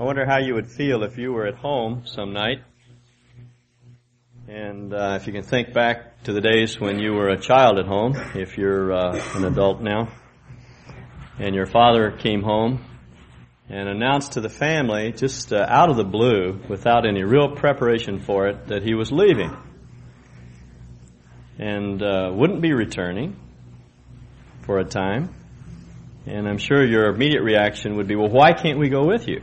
I wonder how you would feel if you were at home some night. And uh, if you can think back to the days when you were a child at home, if you're uh, an adult now, and your father came home and announced to the family, just uh, out of the blue, without any real preparation for it, that he was leaving and uh, wouldn't be returning for a time. And I'm sure your immediate reaction would be, well, why can't we go with you?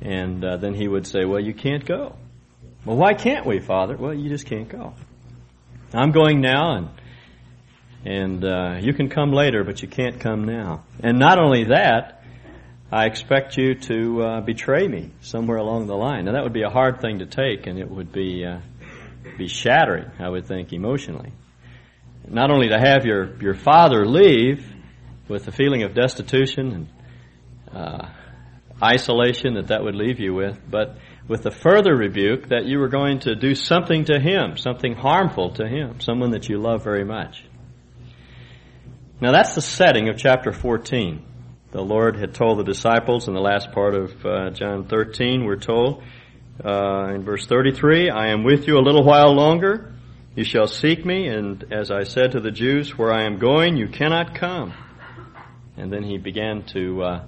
And uh, then he would say, well, you can't go. Well, why can't we, Father? Well, you just can't go. I'm going now, and and uh, you can come later, but you can't come now. And not only that, I expect you to uh, betray me somewhere along the line. Now that would be a hard thing to take, and it would be uh, be shattering, I would think, emotionally. Not only to have your your father leave with the feeling of destitution and uh, isolation that that would leave you with, but with the further rebuke that you were going to do something to him, something harmful to him, someone that you love very much. Now that's the setting of chapter 14. The Lord had told the disciples in the last part of uh, John 13, we're told uh, in verse 33, I am with you a little while longer. You shall seek me, and as I said to the Jews, where I am going, you cannot come. And then he began to uh,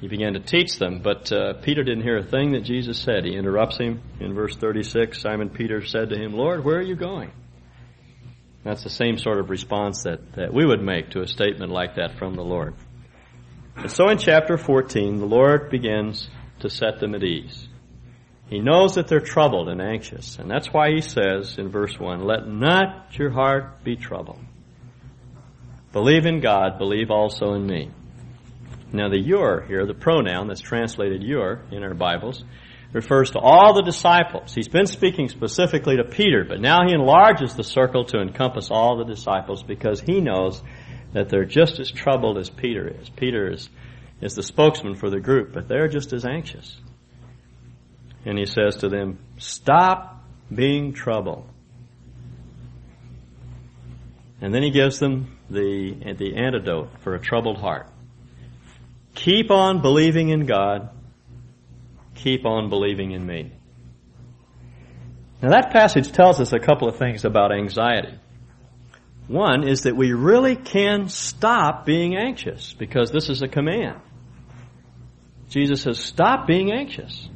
he began to teach them. But uh, Peter didn't hear a thing that Jesus said. He interrupts him in verse 36. Simon Peter said to him, Lord, where are you going? That's the same sort of response that, that we would make to a statement like that from the Lord. And so in chapter 14, the Lord begins to set them at ease. He knows that they're troubled and anxious, and that's why he says in verse 1, Let not your heart be troubled. Believe in God, believe also in me. Now the your here, the pronoun that's translated your in our Bibles, refers to all the disciples. He's been speaking specifically to Peter, but now he enlarges the circle to encompass all the disciples because he knows that they're just as troubled as Peter is. Peter is, is the spokesman for the group, but they're just as anxious. And he says to them, stop being troubled. And then he gives them the, the antidote for a troubled heart. Keep on believing in God. Keep on believing in me. Now that passage tells us a couple of things about anxiety. One is that we really can stop being anxious because this is a command. Jesus says, stop being anxious.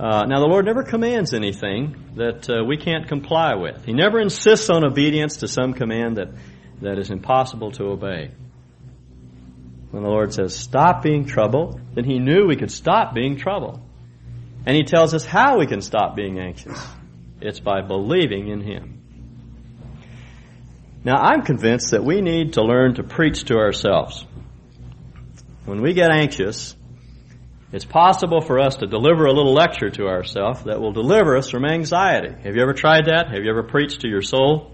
Uh, now the Lord never commands anything that uh, we can't comply with. He never insists on obedience to some command that, that is impossible to obey. When the Lord says, stop being troubled, then He knew we could stop being troubled. And He tells us how we can stop being anxious. It's by believing in Him. Now, I'm convinced that we need to learn to preach to ourselves. When we get anxious, it's possible for us to deliver a little lecture to ourselves that will deliver us from anxiety. Have you ever tried that? Have you ever preached to your soul?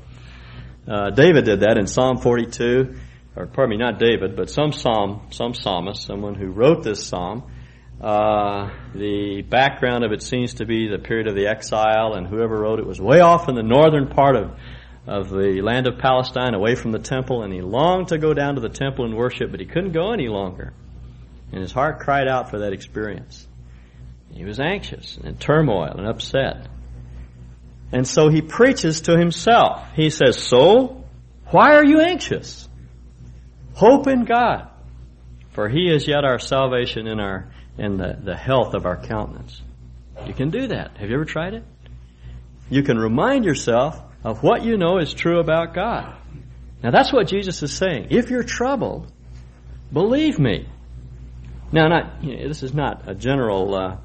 Uh, David did that in Psalm 42 or pardon me, not David, but some psalm, some psalmist, someone who wrote this psalm. Uh, the background of it seems to be the period of the exile, and whoever wrote it was way off in the northern part of of the land of Palestine, away from the temple, and he longed to go down to the temple and worship, but he couldn't go any longer, and his heart cried out for that experience. He was anxious and in turmoil and upset. And so he preaches to himself. He says, Soul, why are you anxious? Hope in God, for He is yet our salvation and our and the, the health of our countenance. You can do that. Have you ever tried it? You can remind yourself of what you know is true about God. Now that's what Jesus is saying. If you're troubled, believe me. Now, not you know, this is not a general uh,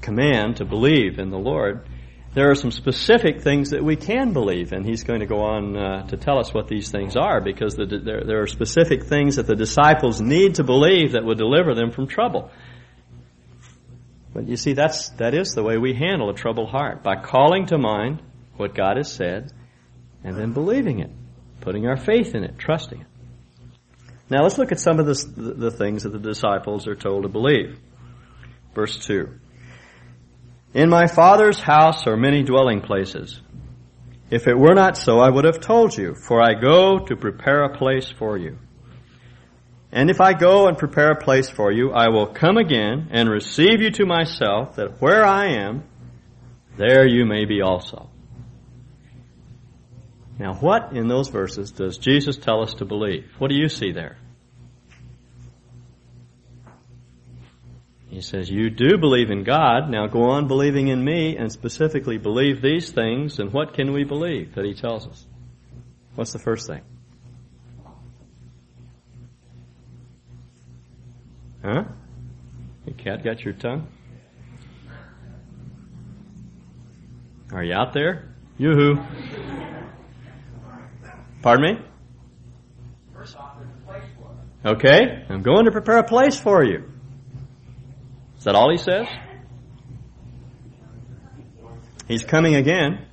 command to believe in the Lord there are some specific things that we can believe, and he's going to go on uh, to tell us what these things are because the, there, there are specific things that the disciples need to believe that will deliver them from trouble. But you see, that's, that is the way we handle a troubled heart by calling to mind what God has said and then believing it, putting our faith in it, trusting it. Now let's look at some of the, the things that the disciples are told to believe. Verse 2. In my Father's house are many dwelling places. If it were not so, I would have told you, for I go to prepare a place for you. And if I go and prepare a place for you, I will come again and receive you to myself, that where I am, there you may be also. Now, what in those verses does Jesus tell us to believe? What do you see there? He says, You do believe in God, now go on believing in me, and specifically believe these things, and what can we believe that He tells us? What's the first thing? Huh? The cat got your tongue? Are you out there? Yoo-hoo. Pardon me? Okay, I'm going to prepare a place for you. Is that all he says? He's coming again.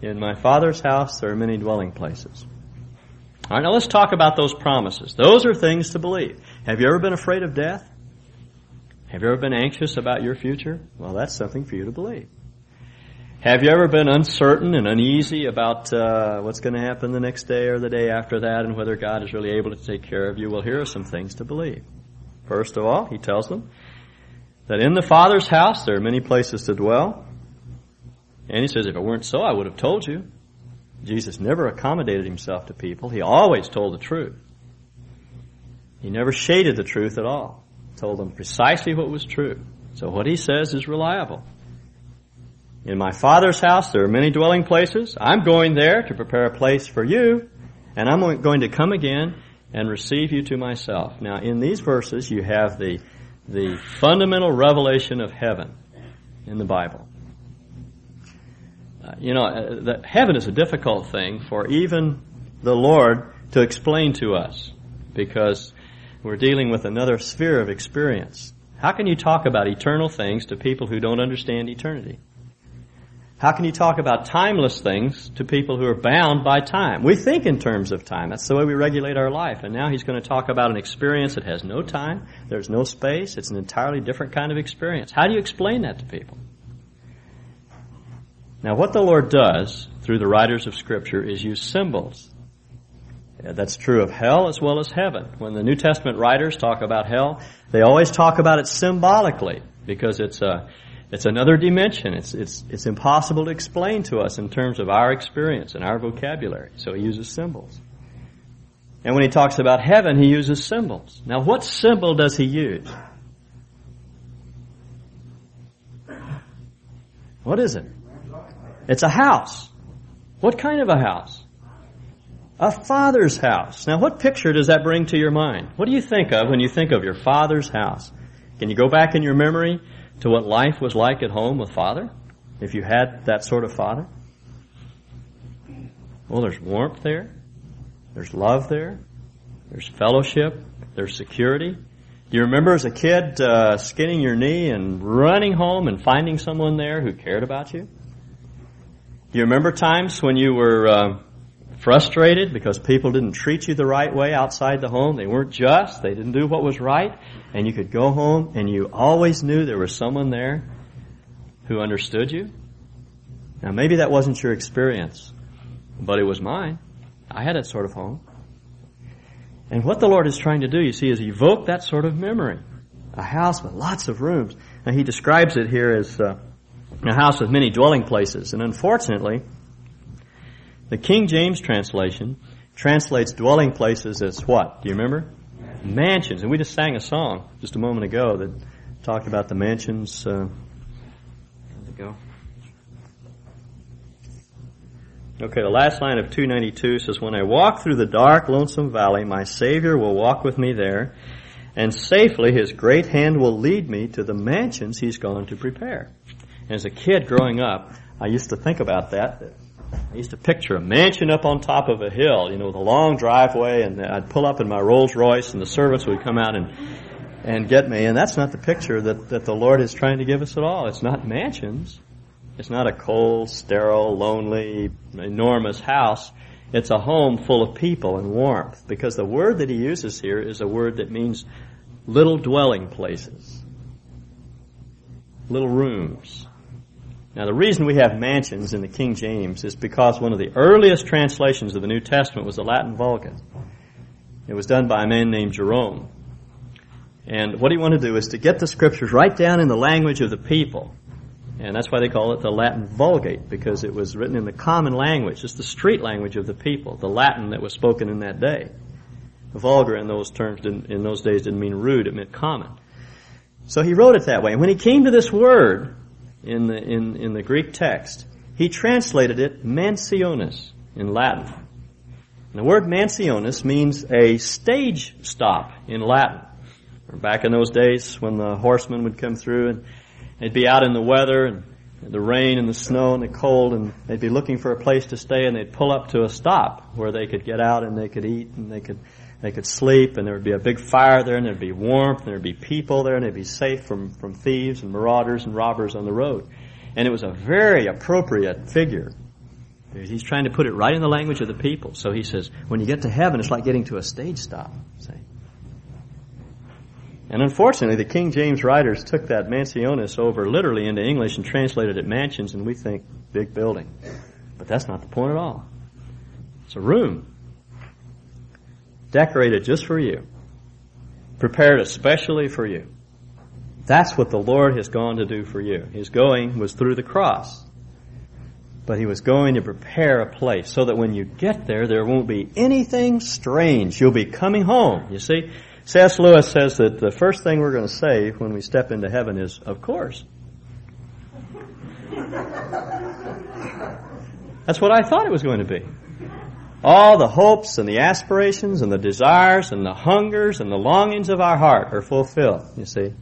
In my Father's house there are many dwelling places. All right, now let's talk about those promises. Those are things to believe. Have you ever been afraid of death? Have you ever been anxious about your future? Well, that's something for you to believe. Have you ever been uncertain and uneasy about uh, what's going to happen the next day or the day after that and whether God is really able to take care of you? Well, here are some things to believe. First of all, he tells them that in the Father's house there are many places to dwell. And he says, if it weren't so, I would have told you. Jesus never accommodated himself to people. He always told the truth. He never shaded the truth at all. Told them precisely what was true. So what he says is reliable. In my Father's house there are many dwelling places. I'm going there to prepare a place for you, and I'm going to come again and receive you to myself. Now, in these verses, you have the, the fundamental revelation of heaven in the Bible. Uh, you know, uh, the, heaven is a difficult thing for even the Lord to explain to us because we're dealing with another sphere of experience. How can you talk about eternal things to people who don't understand eternity? How can you talk about timeless things to people who are bound by time? We think in terms of time. That's the way we regulate our life. And now he's going to talk about an experience that has no time, there's no space, it's an entirely different kind of experience. How do you explain that to people? Now, what the Lord does through the writers of Scripture is use symbols. That's true of hell as well as heaven. When the New Testament writers talk about hell, they always talk about it symbolically because it's a it's another dimension. It's, it's, it's impossible to explain to us in terms of our experience and our vocabulary. So he uses symbols. And when he talks about heaven, he uses symbols. Now, what symbol does he use? What is it? It's a house. What kind of a house? A father's house. Now, what picture does that bring to your mind? What do you think of when you think of your father's house? Can you go back in your memory to what life was like at home with father? If you had that sort of father? Well, there's warmth there. There's love there. There's fellowship. There's security. Do you remember as a kid uh, skinning your knee and running home and finding someone there who cared about you? Do you remember times when you were uh, frustrated because people didn't treat you the right way outside the home. They weren't just. They didn't do what was right. And you could go home and you always knew there was someone there who understood you. Now maybe that wasn't your experience, but it was mine. I had that sort of home. And what the Lord is trying to do, you see, is evoke that sort of memory. A house with lots of rooms. And he describes it here as uh, a house with many dwelling places. And unfortunately, the King James translation translates dwelling places as what? Do you remember? Mansions. And we just sang a song just a moment ago that talked about the mansions. Uh, go? Okay, the last line of 292 says, When I walk through the dark, lonesome valley, my Savior will walk with me there, and safely his great hand will lead me to the mansions he's gone to prepare. And as a kid growing up, I used to think about that, I used to picture a mansion up on top of a hill, you know, with a long driveway, and I'd pull up in my Rolls Royce, and the servants would come out and and get me. And that's not the picture that, that the Lord is trying to give us at all. It's not mansions. It's not a cold, sterile, lonely, enormous house. It's a home full of people and warmth. Because the word that he uses here is a word that means little dwelling places. Little rooms. Now, the reason we have mansions in the King James is because one of the earliest translations of the New Testament was the Latin Vulgate. It was done by a man named Jerome. And what he wanted to do is to get the scriptures right down in the language of the people. And that's why they call it the Latin Vulgate, because it was written in the common language, just the street language of the people, the Latin that was spoken in that day. Vulgar in those terms, in those days didn't mean rude, it meant common. So he wrote it that way. And when he came to this word in the, in, in the Greek text, he translated it mansionis in Latin. And the word mansionis means a stage stop in Latin. Back in those days when the horsemen would come through and they'd be out in the weather and the rain and the snow and the cold and they'd be looking for a place to stay and they'd pull up to a stop where they could get out and they could eat and they could they could sleep and there would be a big fire there and there'd be warmth and there'd be people there and they'd be safe from, from thieves and marauders and robbers on the road. And it was a very appropriate figure. He's trying to put it right in the language of the people. So he says, when you get to heaven, it's like getting to a stage stop. See? And unfortunately, the King James writers took that mansionis over literally into English and translated it mansions, and we think big building. But that's not the point at all. It's a room decorated just for you, prepared especially for you. That's what the Lord has gone to do for you. His going was through the cross. But he was going to prepare a place so that when you get there, there won't be anything strange. You'll be coming home. You see? C.S. Lewis says that the first thing we're going to say when we step into heaven is, of course. That's what I thought it was going to be. All the hopes and the aspirations and the desires and the hungers and the longings of our heart are fulfilled, you see,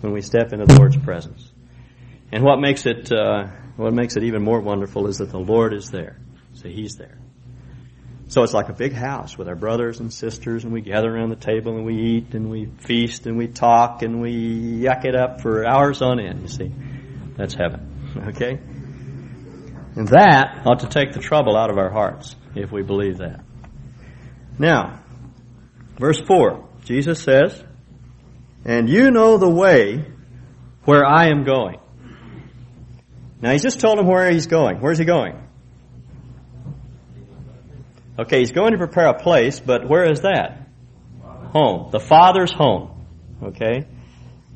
when we step into the Lord's presence. And what makes it, uh, what makes it even more wonderful is that the Lord is there. See, He's there. So it's like a big house with our brothers and sisters and we gather around the table and we eat and we feast and we talk and we yuck it up for hours on end, you see. That's heaven. Okay? And that ought to take the trouble out of our hearts if we believe that. Now, verse 4, Jesus says, And you know the way where I am going. Now, he's just told him where he's going. Where's he going? Okay, he's going to prepare a place, but where is that? Home. The Father's home. Okay?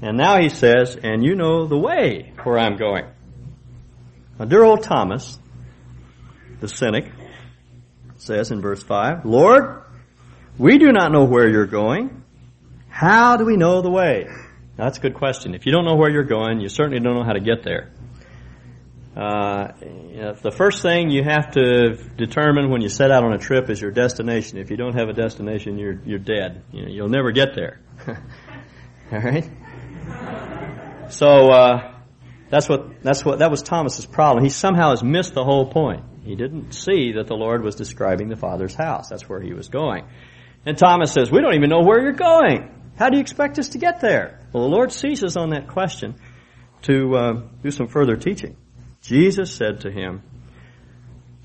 And now he says, And you know the way where I'm going. Now, dear old Thomas, the cynic, says in verse 5, Lord, we do not know where you're going. How do we know the way? Now, that's a good question. If you don't know where you're going, you certainly don't know how to get there. Uh, the first thing you have to determine when you set out on a trip is your destination. If you don't have a destination, you're you're dead. You know, you'll never get there. All right. So uh, that's what that's what that was Thomas's problem. He somehow has missed the whole point. He didn't see that the Lord was describing the Father's house. That's where he was going. And Thomas says, We don't even know where you're going. How do you expect us to get there? Well, the Lord seizes on that question to uh, do some further teaching. Jesus said to him,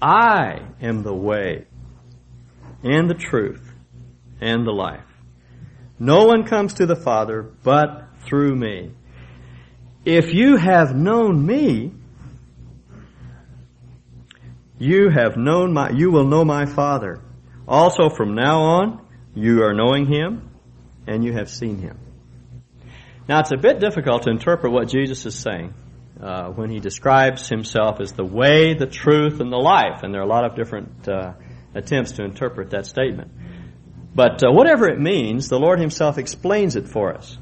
I am the way and the truth and the life. No one comes to the Father but through me. If you have known me, you have known my, you will know my Father. Also from now on, you are knowing him and you have seen him. Now it's a bit difficult to interpret what Jesus is saying uh, when he describes himself as the way, the truth, and the life. And there are a lot of different uh, attempts to interpret that statement. But uh, whatever it means, the Lord himself explains it for us.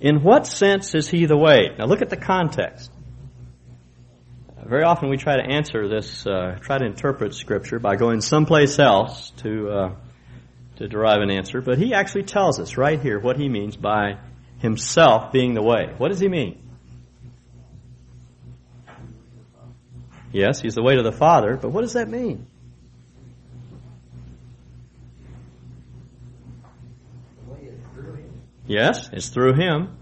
In what sense is he the way? Now look at the context. Very often we try to answer this, uh, try to interpret Scripture by going someplace else to uh, to derive an answer. But he actually tells us right here what he means by himself being the way. What does he mean? Yes, he's the way to the Father, but what does that mean? Yes, it's through him.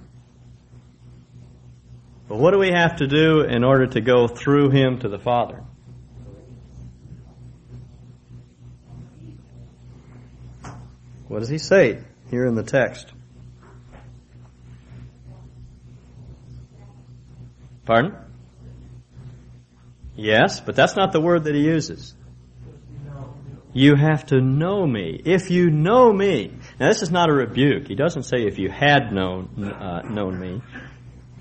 But what do we have to do in order to go through him to the Father? What does he say here in the text? Pardon? Yes, but that's not the word that he uses. You have to know me. If you know me. Now, this is not a rebuke. He doesn't say if you had known uh, known me.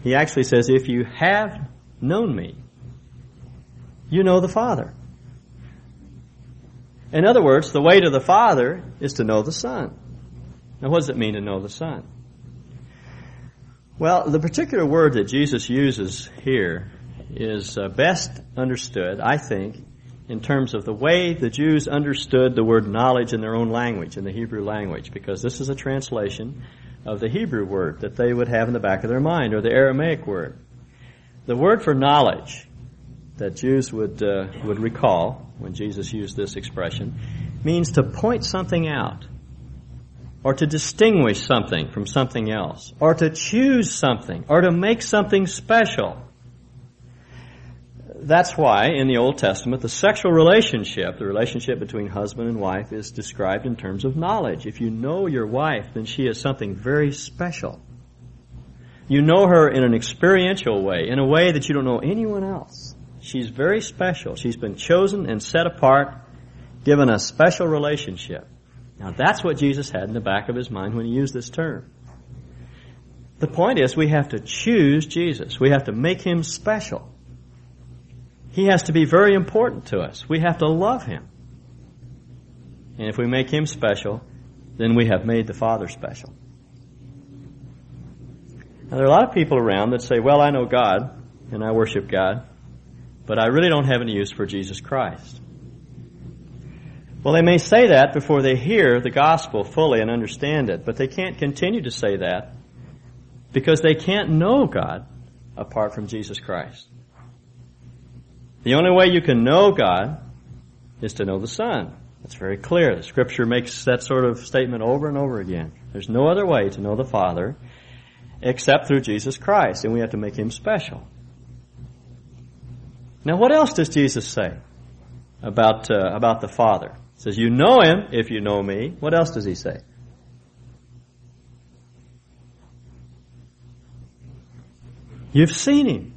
He actually says if you have known me, you know the Father. In other words, the way to the Father is to know the Son. Now, what does it mean to know the Son? Well, the particular word that Jesus uses here is uh, best understood, I think, in terms of the way the Jews understood the word knowledge in their own language, in the Hebrew language, because this is a translation of the Hebrew word that they would have in the back of their mind, or the Aramaic word. The word for knowledge that Jews would, uh, would recall when Jesus used this expression means to point something out, or to distinguish something from something else, or to choose something, or to make something special that's why in the Old Testament, the sexual relationship, the relationship between husband and wife, is described in terms of knowledge. If you know your wife, then she is something very special. You know her in an experiential way, in a way that you don't know anyone else. She's very special. She's been chosen and set apart, given a special relationship. Now that's what Jesus had in the back of his mind when he used this term. The point is we have to choose Jesus. We have to make him special. He has to be very important to us. We have to love Him. And if we make Him special, then we have made the Father special. Now, there are a lot of people around that say, well, I know God and I worship God, but I really don't have any use for Jesus Christ. Well, they may say that before they hear the gospel fully and understand it, but they can't continue to say that because they can't know God apart from Jesus Christ. The only way you can know God is to know the Son. That's very clear. The Scripture makes that sort of statement over and over again. There's no other way to know the Father except through Jesus Christ, and we have to make Him special. Now, what else does Jesus say about uh, about the Father? He says, "You know Him if you know Me." What else does He say? You've seen Him.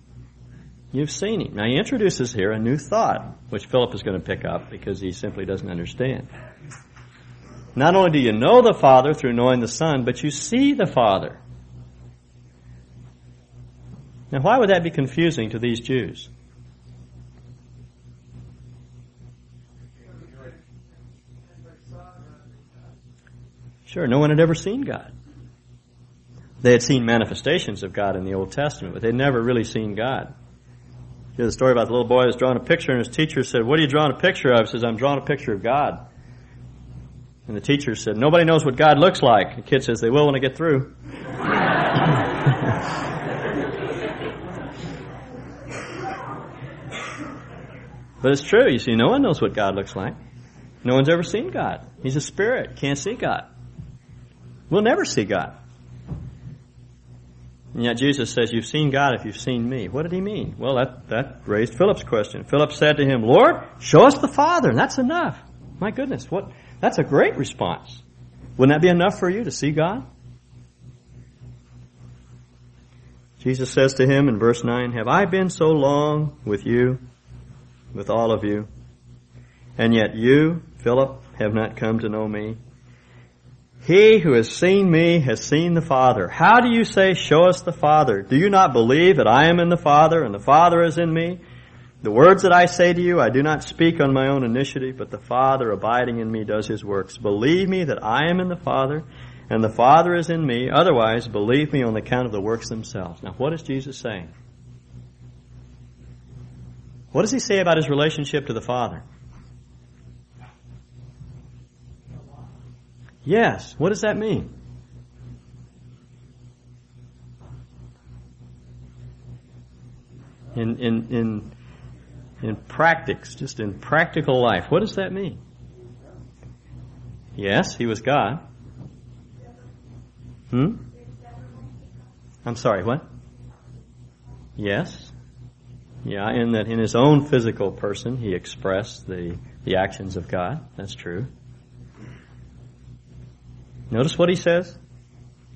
You've seen him. Now he introduces here a new thought, which Philip is going to pick up because he simply doesn't understand. Not only do you know the Father through knowing the Son, but you see the Father. Now why would that be confusing to these Jews? Sure, no one had ever seen God. They had seen manifestations of God in the Old Testament, but they'd never really seen God. The story about the little boy who's drawing a picture and his teacher said, what are you drawing a picture of? He says, I'm drawing a picture of God. And the teacher said, nobody knows what God looks like. The kid says, they will when I get through. but it's true. You see, no one knows what God looks like. No one's ever seen God. He's a spirit. Can't see God. We'll never see God. And yet Jesus says, You've seen God if you've seen me. What did he mean? Well, that, that raised Philip's question. Philip said to him, Lord, show us the Father, and that's enough. My goodness, what, that's a great response. Wouldn't that be enough for you to see God? Jesus says to him in verse 9, Have I been so long with you, with all of you, and yet you, Philip, have not come to know me? He who has seen me has seen the Father. How do you say, show us the Father? Do you not believe that I am in the Father and the Father is in me? The words that I say to you, I do not speak on my own initiative, but the Father abiding in me does his works. Believe me that I am in the Father and the Father is in me. Otherwise, believe me on account of the works themselves. Now, what is Jesus saying? What does he say about his relationship to the Father? Yes. What does that mean? In, in, in, in practice, just in practical life, what does that mean? Yes, he was God. Hmm? I'm sorry, what? Yes. Yeah, in that in his own physical person, he expressed the, the actions of God. That's true. Notice what he says.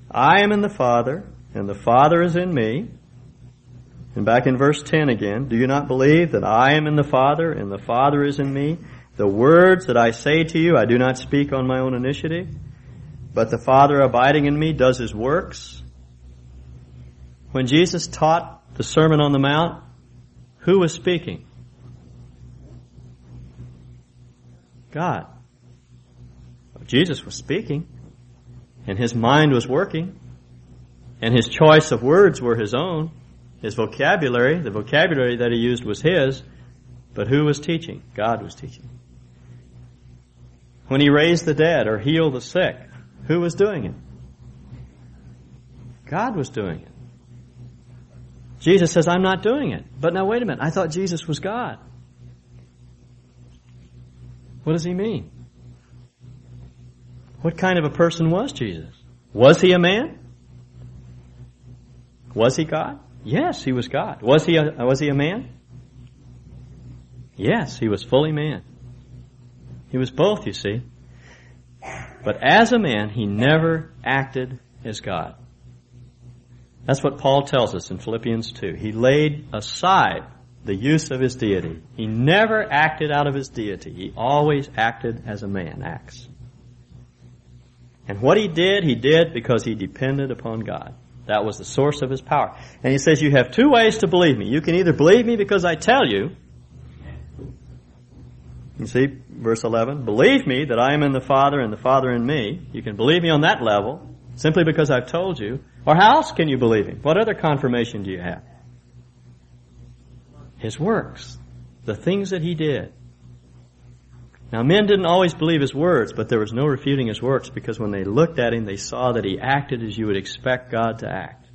I am in the Father, and the Father is in me. And back in verse 10 again, do you not believe that I am in the Father, and the Father is in me? The words that I say to you, I do not speak on my own initiative, but the Father abiding in me does his works. When Jesus taught the Sermon on the Mount, who was speaking? God. Jesus was speaking, and his mind was working, and his choice of words were his own. His vocabulary, the vocabulary that he used was his, but who was teaching? God was teaching. When he raised the dead or healed the sick, who was doing it? God was doing it. Jesus says, I'm not doing it. But now wait a minute, I thought Jesus was God. What does he mean? What kind of a person was Jesus? Was he a man? Was he God? Yes, he was God. Was he a, was he a man? Yes, he was fully man. He was both, you see. But as a man, he never acted as God. That's what Paul tells us in Philippians 2. He laid aside the use of his deity. He never acted out of his deity. He always acted as a man acts. And what he did, he did because he depended upon God. That was the source of his power. And he says, you have two ways to believe me. You can either believe me because I tell you. You see, verse 11, believe me that I am in the Father and the Father in me. You can believe me on that level simply because I've told you. Or how else can you believe him? What other confirmation do you have? His works. The things that he did. Now, men didn't always believe his words, but there was no refuting his works because when they looked at him, they saw that he acted as you would expect God to act.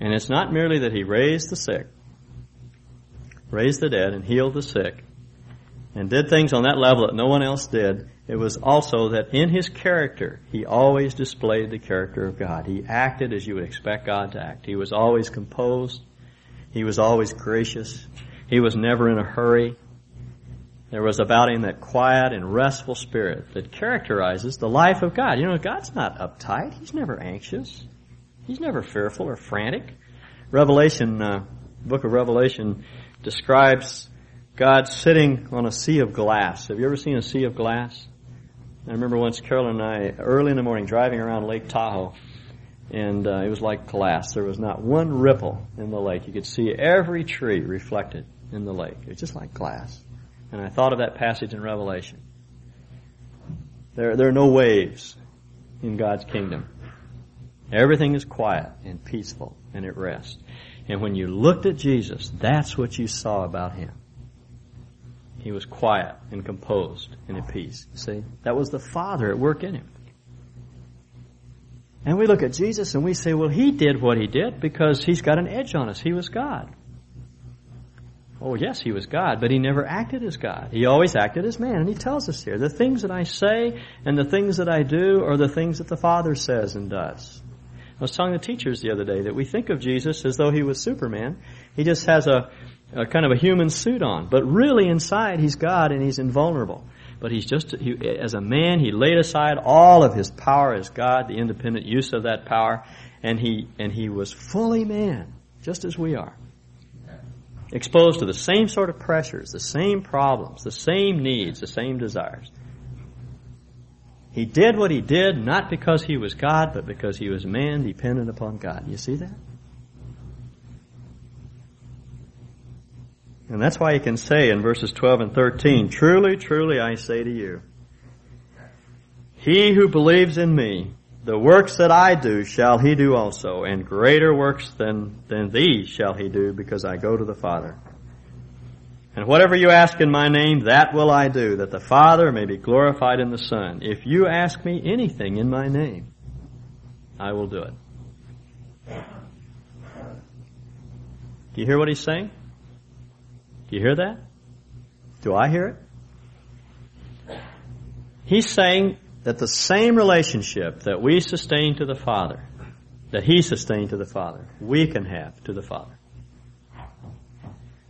And it's not merely that he raised the sick, raised the dead, and healed the sick, and did things on that level that no one else did. It was also that in his character, he always displayed the character of God. He acted as you would expect God to act. He was always composed. He was always gracious. He was never in a hurry. There was about him that quiet and restful spirit that characterizes the life of God. You know, God's not uptight. He's never anxious. He's never fearful or frantic. Revelation, uh, book of Revelation describes God sitting on a sea of glass. Have you ever seen a sea of glass? I remember once Carolyn and I, early in the morning, driving around Lake Tahoe, and uh, it was like glass. There was not one ripple in the lake. You could see every tree reflected in the lake. It was just like glass. And I thought of that passage in Revelation. There, there are no waves in God's kingdom. Everything is quiet and peaceful and at rest. And when you looked at Jesus, that's what you saw about him. He was quiet and composed and at peace. See? That was the Father at work in him. And we look at Jesus and we say, well, he did what he did because he's got an edge on us. He was God. Oh, yes, he was God, but he never acted as God. He always acted as man. And he tells us here, the things that I say and the things that I do are the things that the Father says and does. I was telling the teachers the other day that we think of Jesus as though he was Superman. He just has a, a kind of a human suit on. But really inside, he's God and he's invulnerable. But he's just, he, as a man, he laid aside all of his power as God, the independent use of that power, and he, and he was fully man, just as we are exposed to the same sort of pressures, the same problems, the same needs, the same desires. He did what he did not because he was God, but because he was man dependent upon God. You see that? And that's why he can say in verses 12 and 13, Truly, truly I say to you, he who believes in me, the works that I do shall he do also, and greater works than, than these shall he do, because I go to the Father. And whatever you ask in my name, that will I do, that the Father may be glorified in the Son. If you ask me anything in my name, I will do it. Do you hear what he's saying? Do you hear that? Do I hear it? He's saying that the same relationship that we sustain to the Father, that He sustained to the Father, we can have to the Father.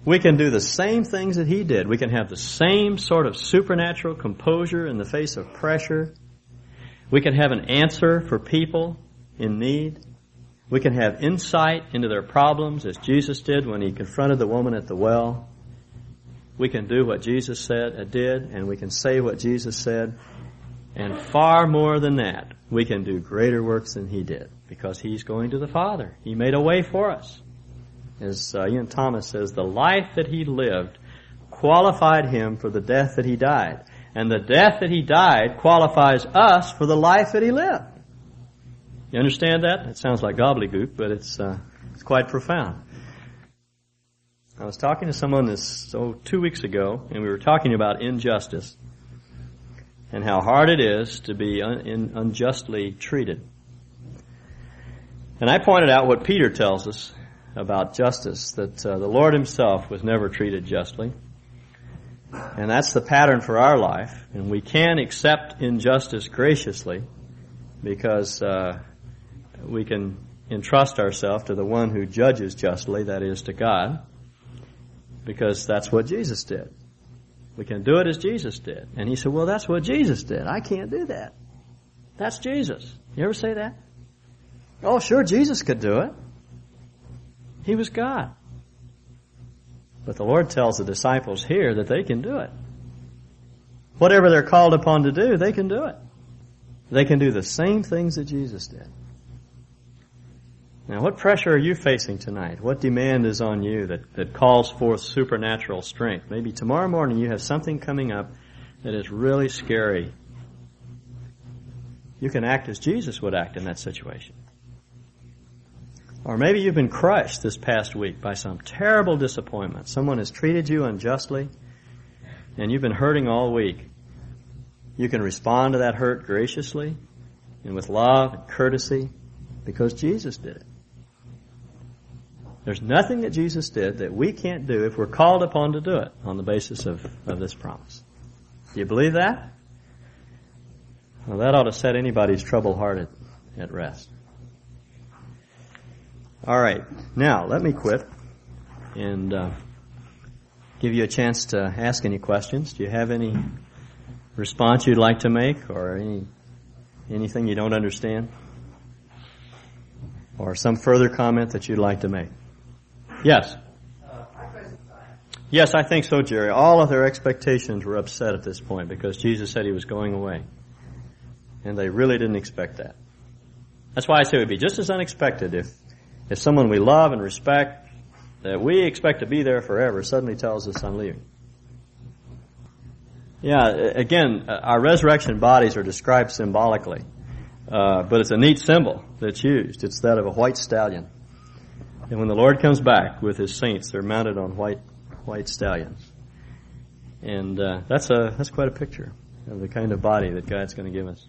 We can do the same things that He did. We can have the same sort of supernatural composure in the face of pressure. We can have an answer for people in need. We can have insight into their problems as Jesus did when He confronted the woman at the well. We can do what Jesus said, uh, did, and we can say what Jesus said, And far more than that, we can do greater works than he did because he's going to the Father. He made a way for us. As uh, Ian Thomas says, the life that he lived qualified him for the death that he died. And the death that he died qualifies us for the life that he lived. You understand that? It sounds like gobbledygook, but it's, uh, it's quite profound. I was talking to someone this so two weeks ago, and we were talking about injustice and how hard it is to be un- unjustly treated. And I pointed out what Peter tells us about justice, that uh, the Lord himself was never treated justly. And that's the pattern for our life. And we can accept injustice graciously because uh, we can entrust ourselves to the one who judges justly, that is, to God because that's what Jesus did. We can do it as Jesus did. And he said, well, that's what Jesus did. I can't do that. That's Jesus. You ever say that? Oh, sure, Jesus could do it. He was God. But the Lord tells the disciples here that they can do it. Whatever they're called upon to do, they can do it. They can do the same things that Jesus did. Now, what pressure are you facing tonight? What demand is on you that, that calls forth supernatural strength? Maybe tomorrow morning you have something coming up that is really scary. You can act as Jesus would act in that situation. Or maybe you've been crushed this past week by some terrible disappointment. Someone has treated you unjustly and you've been hurting all week. You can respond to that hurt graciously and with love and courtesy because Jesus did it. There's nothing that Jesus did that we can't do if we're called upon to do it on the basis of, of this promise. Do you believe that? Well, that ought to set anybody's troubled heart at, at rest. All right. Now, let me quit and uh, give you a chance to ask any questions. Do you have any response you'd like to make or any anything you don't understand? Or some further comment that you'd like to make? Yes. Yes, I think so, Jerry. All of their expectations were upset at this point because Jesus said he was going away. And they really didn't expect that. That's why I say it would be just as unexpected if, if someone we love and respect, that we expect to be there forever, suddenly tells us I'm leaving. Yeah, again, uh, our resurrection bodies are described symbolically, uh, but it's a neat symbol that's used. It's that of a white stallion. And when the Lord comes back with his saints, they're mounted on white, white stallions. And uh, that's a that's quite a picture of the kind of body that God's going to give us.